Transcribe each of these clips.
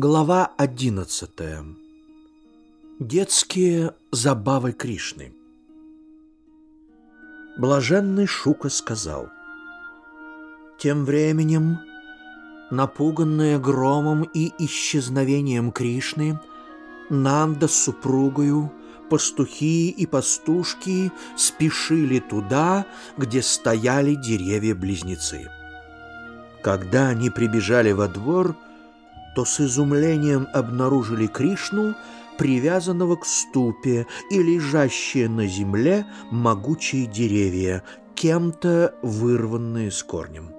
Глава одиннадцатая. Детские забавы Кришны. Блаженный Шука сказал. Тем временем, напуганная громом и исчезновением Кришны, Нанда с супругою, пастухи и пастушки спешили туда, где стояли деревья-близнецы. Когда они прибежали во двор, то с изумлением обнаружили Кришну, привязанного к ступе и лежащие на земле могучие деревья, кем-то вырванные с корнем.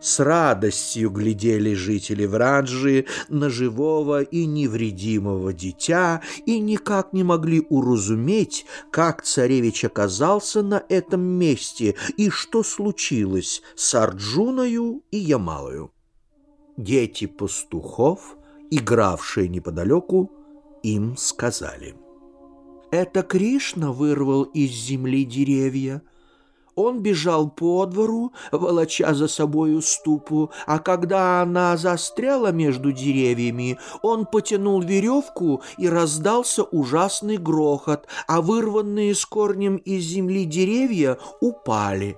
С радостью глядели жители Враджи на живого и невредимого дитя и никак не могли уразуметь, как царевич оказался на этом месте и что случилось с Арджуною и Ямалою. Дети пастухов, игравшие неподалеку, им сказали. «Это Кришна вырвал из земли деревья. Он бежал по двору, волоча за собою ступу, а когда она застряла между деревьями, он потянул веревку, и раздался ужасный грохот, а вырванные с корнем из земли деревья упали»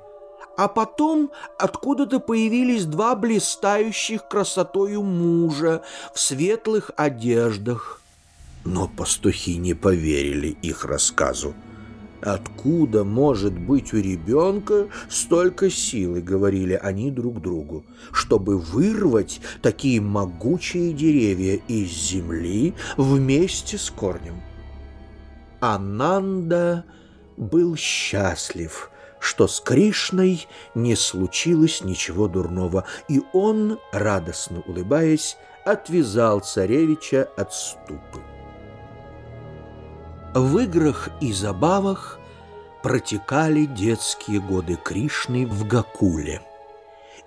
а потом откуда-то появились два блистающих красотою мужа в светлых одеждах. Но пастухи не поверили их рассказу. «Откуда может быть у ребенка столько силы?» — говорили они друг другу, чтобы вырвать такие могучие деревья из земли вместе с корнем. Ананда был счастлив — что с Кришной не случилось ничего дурного, и он, радостно улыбаясь, отвязал царевича от ступы. В играх и забавах протекали детские годы Кришны в Гакуле.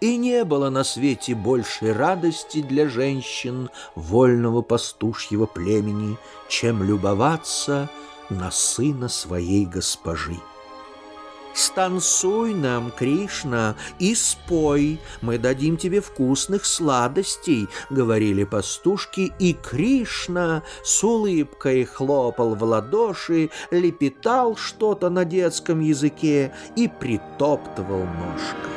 И не было на свете большей радости для женщин вольного пастушьего племени, чем любоваться на сына своей госпожи. Станцуй нам, Кришна, и спой, мы дадим тебе вкусных сладостей, говорили пастушки, и Кришна с улыбкой хлопал в ладоши, лепетал что-то на детском языке и притоптывал ножкой.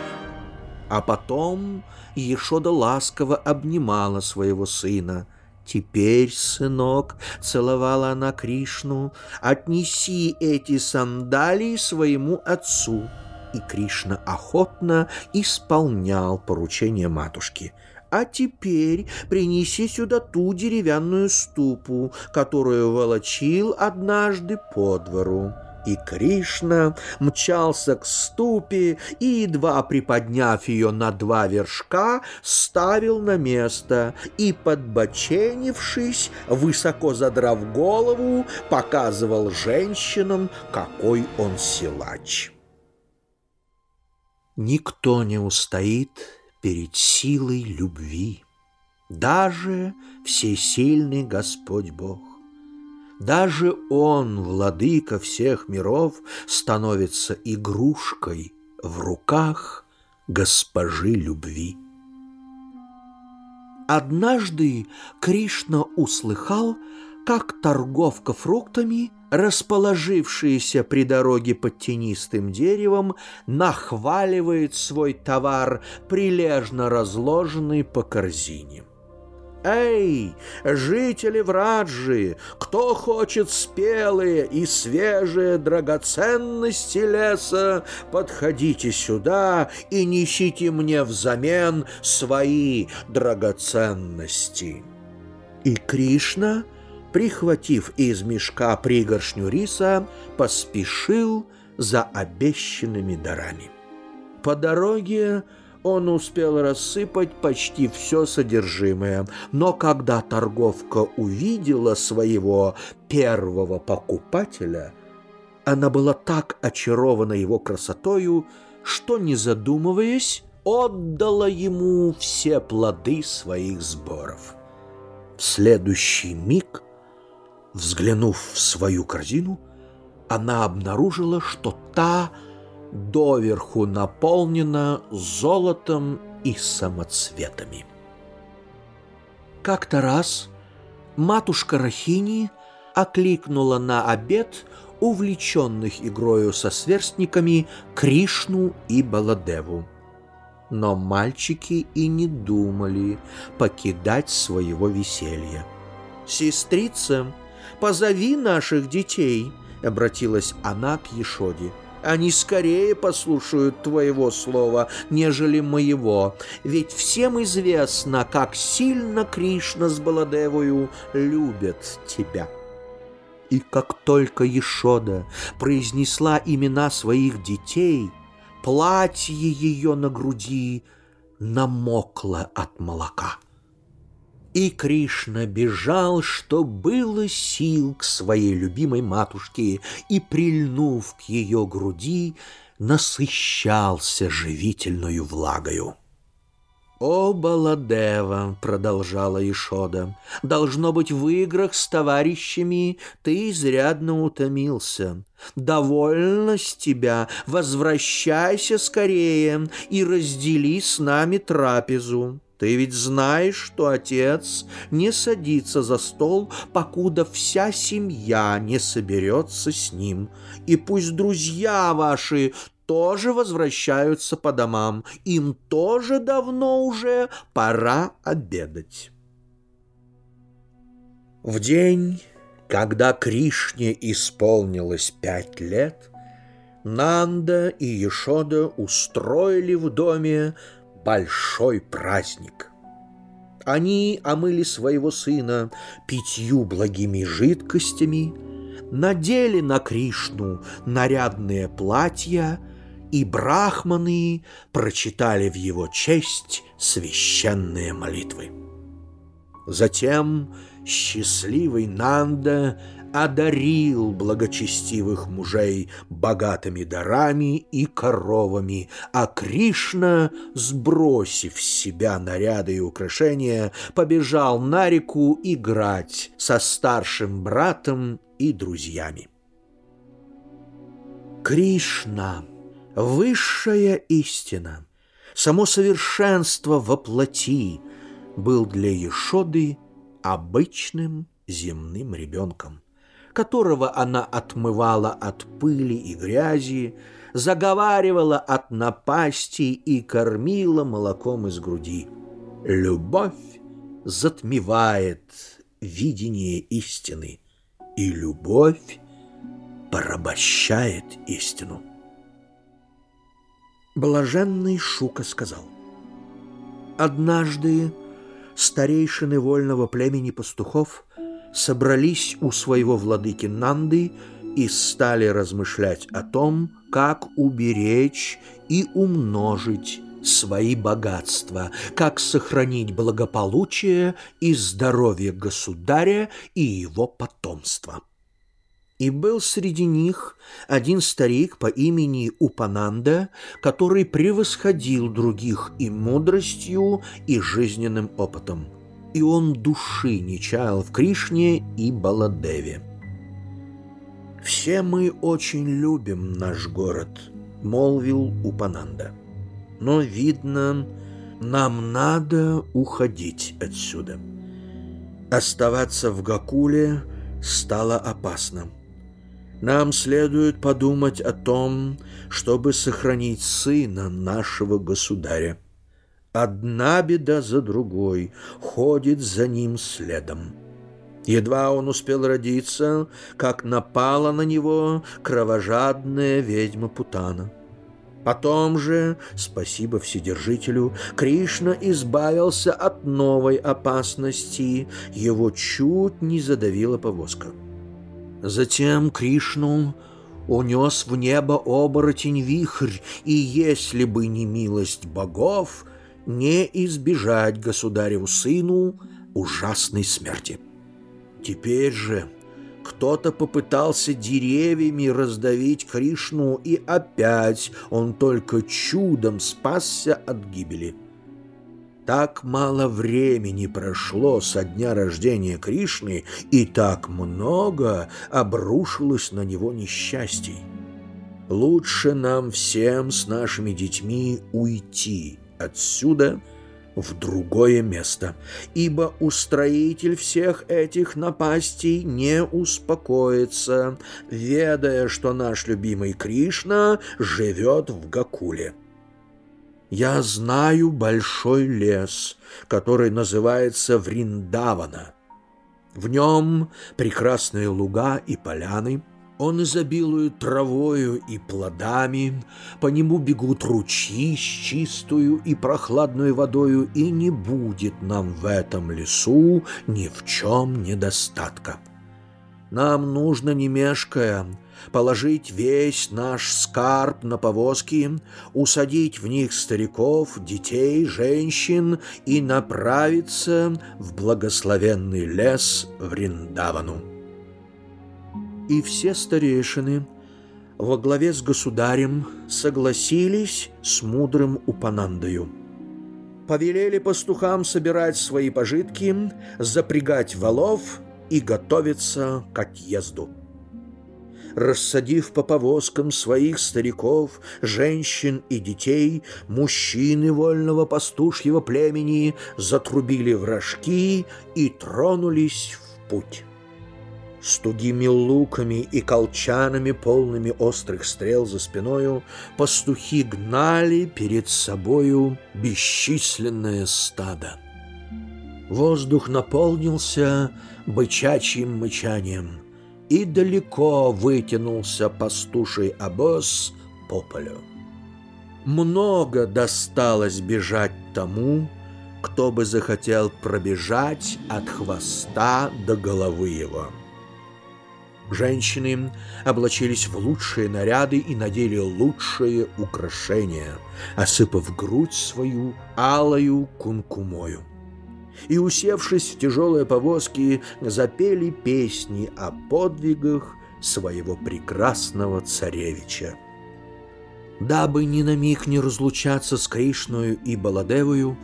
А потом Ешода ласково обнимала своего сына — «Теперь, сынок», — целовала она Кришну, — «отнеси эти сандалии своему отцу». И Кришна охотно исполнял поручение матушки. «А теперь принеси сюда ту деревянную ступу, которую волочил однажды по двору» и Кришна мчался к ступе и, едва приподняв ее на два вершка, ставил на место и, подбоченившись, высоко задрав голову, показывал женщинам, какой он силач. Никто не устоит перед силой любви, даже всесильный Господь Бог. Даже он, владыка всех миров, становится игрушкой в руках госпожи любви. Однажды Кришна услыхал, как торговка фруктами, расположившаяся при дороге под тенистым деревом, нахваливает свой товар, прилежно разложенный по корзине. Эй, жители Враджи, кто хочет спелые и свежие драгоценности леса, подходите сюда и несите мне взамен свои драгоценности. И Кришна, прихватив из мешка пригоршню риса, поспешил за обещанными дарами. По дороге он успел рассыпать почти все содержимое, но когда торговка увидела своего первого покупателя, она была так очарована его красотою, что, не задумываясь, отдала ему все плоды своих сборов. В следующий миг, взглянув в свою корзину, она обнаружила, что та – доверху наполнена золотом и самоцветами. как-то раз матушка Рахини окликнула на обед увлеченных игрою со сверстниками Кришну и Баладеву. Но мальчики и не думали покидать своего веселья. «Сестрица, позови наших детей», — обратилась она к Ешоде. «Они скорее послушают твоего слова, нежели моего, ведь всем известно, как сильно Кришна с Баладевою любят тебя». И как только Ешода произнесла имена своих детей, платье ее на груди намокло от молока. И Кришна бежал, что было сил к своей любимой матушке, и, прильнув к ее груди, насыщался живительную влагою. «О, Баладева!» — продолжала Ишода. «Должно быть, в играх с товарищами ты изрядно утомился. Довольно с тебя, возвращайся скорее и раздели с нами трапезу». Ты ведь знаешь, что отец не садится за стол, покуда вся семья не соберется с ним. И пусть друзья ваши тоже возвращаются по домам. Им тоже давно уже пора обедать. В день, когда Кришне исполнилось пять лет, Нанда и Ешода устроили в доме большой праздник. Они омыли своего сына пятью благими жидкостями, надели на Кришну нарядные платья, и брахманы прочитали в его честь священные молитвы. Затем счастливый Нанда одарил благочестивых мужей богатыми дарами и коровами, а Кришна, сбросив с себя наряды и украшения, побежал на реку играть со старшим братом и друзьями. Кришна — высшая истина, само совершенство во плоти, был для Ешоды обычным земным ребенком которого она отмывала от пыли и грязи, заговаривала от напасти и кормила молоком из груди. Любовь затмевает видение истины, и любовь порабощает истину. Блаженный Шука сказал, «Однажды старейшины вольного племени пастухов – собрались у своего владыки Нанды и стали размышлять о том, как уберечь и умножить свои богатства, как сохранить благополучие и здоровье государя и его потомства. И был среди них один старик по имени Упананда, который превосходил других и мудростью, и жизненным опытом – и он души не чаял в Кришне и Баладеве. «Все мы очень любим наш город», — молвил Упананда. «Но, видно, нам надо уходить отсюда. Оставаться в Гакуле стало опасно. Нам следует подумать о том, чтобы сохранить сына нашего государя. Одна беда за другой ходит за ним следом. Едва он успел родиться, как напала на него кровожадная ведьма Путана. Потом же, спасибо Вседержителю, Кришна избавился от новой опасности, его чуть не задавила повозка. Затем Кришну унес в небо оборотень вихрь, и если бы не милость богов — не избежать государеву сыну ужасной смерти. Теперь же кто-то попытался деревьями раздавить Кришну, и опять он только чудом спасся от гибели. Так мало времени прошло со дня рождения Кришны, и так много обрушилось на него несчастий. Лучше нам всем с нашими детьми уйти отсюда в другое место, ибо устроитель всех этих напастей не успокоится, ведая, что наш любимый Кришна живет в Гакуле. Я знаю большой лес, который называется Вриндавана. В нем прекрасные луга и поляны — он изобилует травою и плодами, по нему бегут ручьи с чистую и прохладную водою, и не будет нам в этом лесу ни в чем недостатка. Нам нужно, не мешкая, положить весь наш скарб на повозки, усадить в них стариков, детей, женщин и направиться в благословенный лес Вриндавану и все старейшины во главе с государем согласились с мудрым Упанандою. Повелели пастухам собирать свои пожитки, запрягать валов и готовиться к отъезду. Рассадив по повозкам своих стариков, женщин и детей, мужчины вольного пастушьего племени затрубили в рожки и тронулись в путь с тугими луками и колчанами, полными острых стрел за спиною, пастухи гнали перед собою бесчисленное стадо. Воздух наполнился бычачьим мычанием, и далеко вытянулся пастуший обоз по полю. Много досталось бежать тому, кто бы захотел пробежать от хвоста до головы его. Женщины облачились в лучшие наряды и надели лучшие украшения, осыпав грудь свою алою кункумою. И, усевшись в тяжелые повозки, запели песни о подвигах своего прекрасного царевича. Дабы ни на миг не разлучаться с Кришною и Баладевою,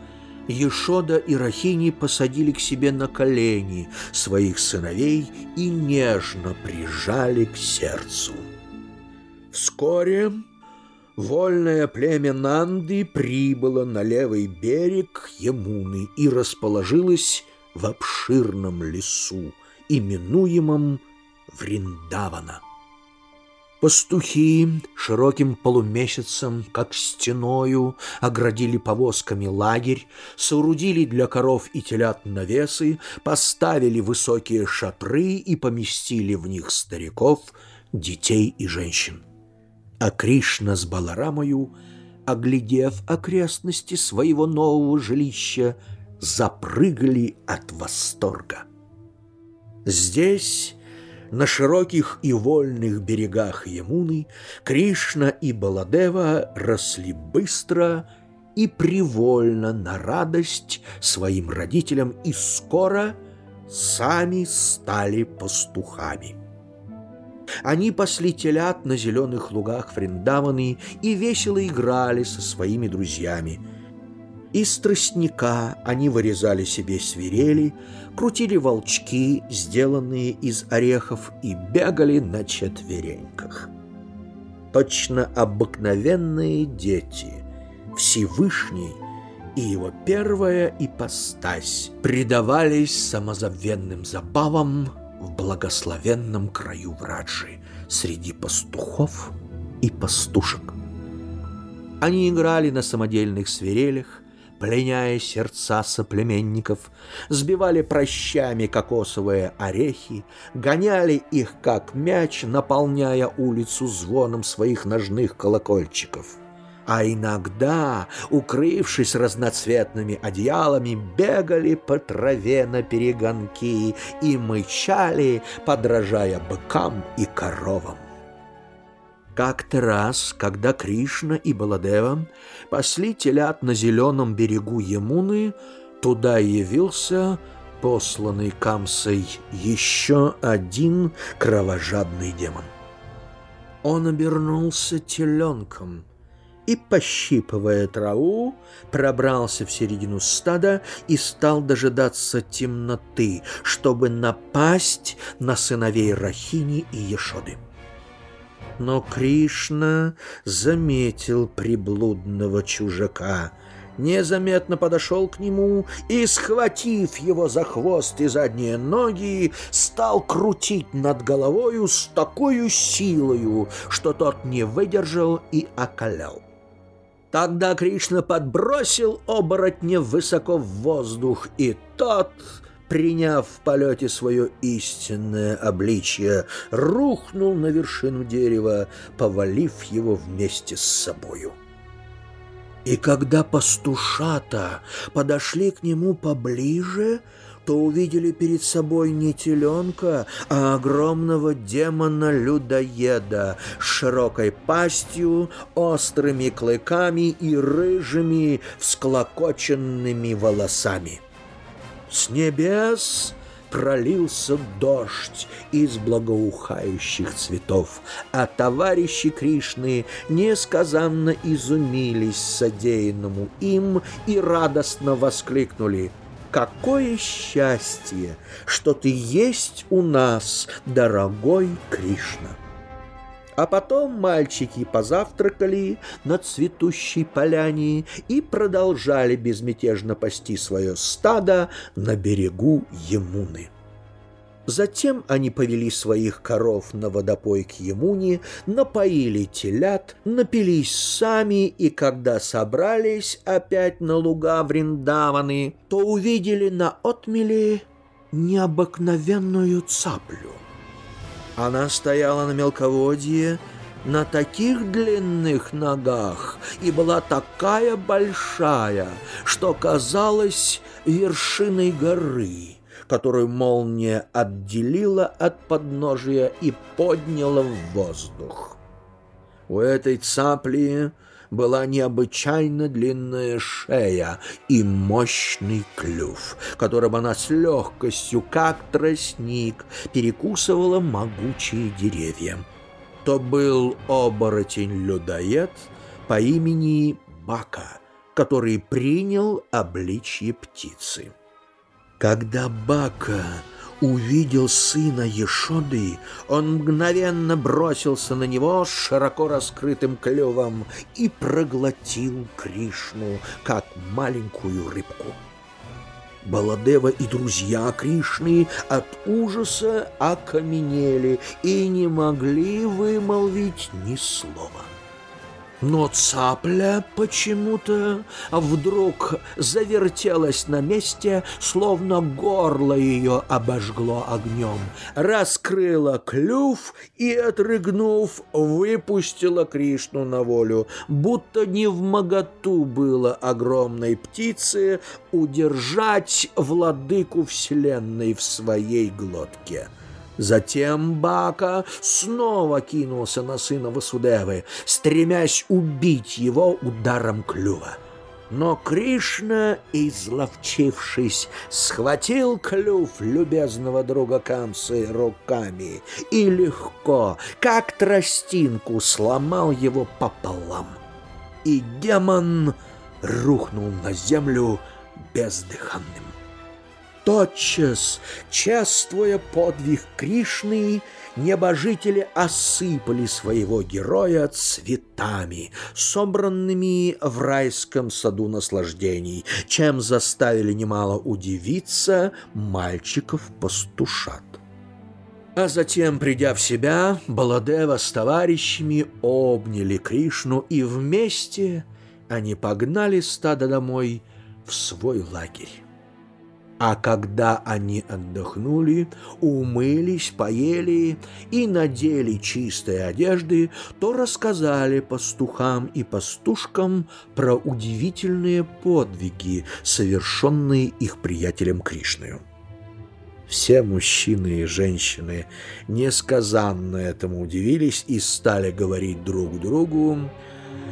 Ешода и Рахини посадили к себе на колени своих сыновей и нежно прижали к сердцу. Вскоре вольное племя Нанды прибыло на левый берег Емуны и расположилось в обширном лесу, именуемом Вриндавана. Пастухи широким полумесяцем, как стеною, оградили повозками лагерь, соорудили для коров и телят навесы, поставили высокие шатры и поместили в них стариков, детей и женщин. А Кришна с Баларамою, оглядев окрестности своего нового жилища, запрыгали от восторга. Здесь на широких и вольных берегах Ямуны Кришна и Баладева росли быстро и привольно на радость своим родителям и скоро сами стали пастухами. Они пасли телят на зеленых лугах Фриндаваны и весело играли со своими друзьями – из тростника они вырезали себе свирели, крутили волчки, сделанные из орехов, и бегали на четвереньках. Точно обыкновенные дети, Всевышний и его первая ипостась предавались самозабвенным забавам в благословенном краю Враджи среди пастухов и пастушек. Они играли на самодельных свирелях, пленяя сердца соплеменников, сбивали прощами кокосовые орехи, гоняли их как мяч, наполняя улицу звоном своих ножных колокольчиков. А иногда, укрывшись разноцветными одеялами, бегали по траве на перегонки и мычали, подражая быкам и коровам. Как-то раз, когда Кришна и Баладева пасли телят на зеленом берегу Емуны, туда явился посланный Камсой еще один кровожадный демон. Он обернулся теленком и, пощипывая траву, пробрался в середину стада и стал дожидаться темноты, чтобы напасть на сыновей Рахини и Ешоды. Но Кришна заметил приблудного чужака незаметно подошел к нему и, схватив его за хвост и задние ноги, стал крутить над головою с такой силою, что тот не выдержал и окалял. Тогда Кришна подбросил оборотня высоко в воздух, и тот, приняв в полете свое истинное обличие, рухнул на вершину дерева, повалив его вместе с собою. И когда пастушата подошли к нему поближе, то увидели перед собой не теленка, а огромного демона-людоеда с широкой пастью, острыми клыками и рыжими всклокоченными волосами. С небес пролился дождь из благоухающих цветов, а товарищи Кришны несказанно изумились содеянному им и радостно воскликнули «Какое счастье, что ты есть у нас, дорогой Кришна!» А потом мальчики позавтракали на цветущей поляне и продолжали безмятежно пасти свое стадо на берегу Емуны. Затем они повели своих коров на водопой к Емуне, напоили телят, напились сами, и когда собрались опять на луга Вриндаваны, то увидели на отмеле необыкновенную цаплю — она стояла на мелководье на таких длинных ногах и была такая большая, что казалась вершиной горы, которую молния отделила от подножия и подняла в воздух. У этой цапли была необычайно длинная шея и мощный клюв, которым она с легкостью, как тростник, перекусывала могучие деревья. То был оборотень-людоед по имени Бака, который принял обличье птицы. Когда Бака увидел сына Ешоды, он мгновенно бросился на него с широко раскрытым клювом и проглотил Кришну, как маленькую рыбку. Баладева и друзья Кришны от ужаса окаменели и не могли вымолвить ни слова. Но цапля почему-то вдруг завертелась на месте, словно горло ее обожгло огнем, раскрыла клюв и, отрыгнув, выпустила Кришну на волю, будто не в моготу было огромной птице удержать владыку вселенной в своей глотке. Затем Бака снова кинулся на сына Васудевы, стремясь убить его ударом клюва. Но Кришна, изловчившись, схватил клюв любезного друга Камсы руками и легко, как тростинку, сломал его пополам. И демон рухнул на землю бездыханным. Тотчас, чествуя подвиг Кришны, небожители осыпали своего героя цветами, собранными в райском саду наслаждений, чем заставили немало удивиться мальчиков-пастушат. А затем, придя в себя, Баладева с товарищами обняли Кришну, и вместе они погнали стадо домой в свой лагерь. А когда они отдохнули, умылись, поели и надели чистые одежды, то рассказали пастухам и пастушкам про удивительные подвиги, совершенные их приятелем Кришною. Все мужчины и женщины несказанно этому удивились и стали говорить друг другу,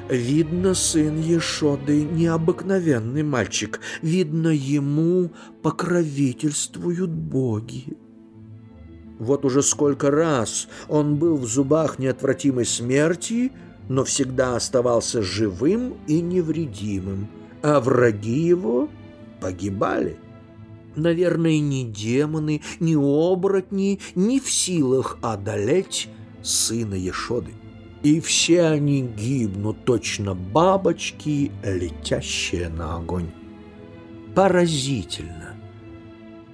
Видно, сын Ешоды необыкновенный мальчик. Видно, ему покровительствуют боги. Вот уже сколько раз он был в зубах неотвратимой смерти, но всегда оставался живым и невредимым, а враги его погибали. Наверное, ни демоны, ни оборотни не в силах одолеть сына Ешоды. И все они гибнут, точно бабочки, летящие на огонь. Поразительно,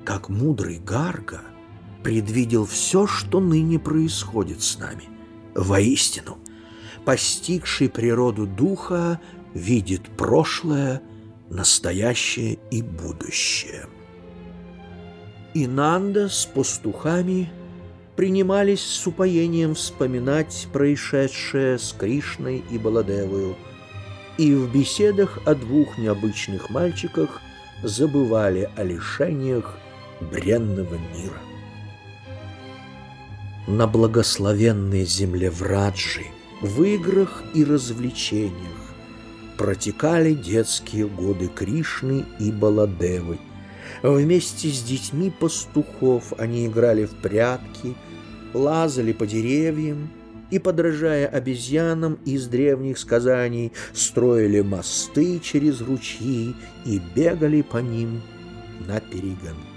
как мудрый Гарга предвидел все, что ныне происходит с нами. Воистину, постигший природу духа видит прошлое, настоящее и будущее. Инанда с пастухами принимались с упоением вспоминать происшедшее с Кришной и Баладевою, и в беседах о двух необычных мальчиках забывали о лишениях бренного мира. На благословенной земле Враджи, в играх и развлечениях протекали детские годы Кришны и Баладевы. Вместе с детьми пастухов они играли в прятки – лазали по деревьям и, подражая обезьянам из древних сказаний, строили мосты через ручьи и бегали по ним на перегонки.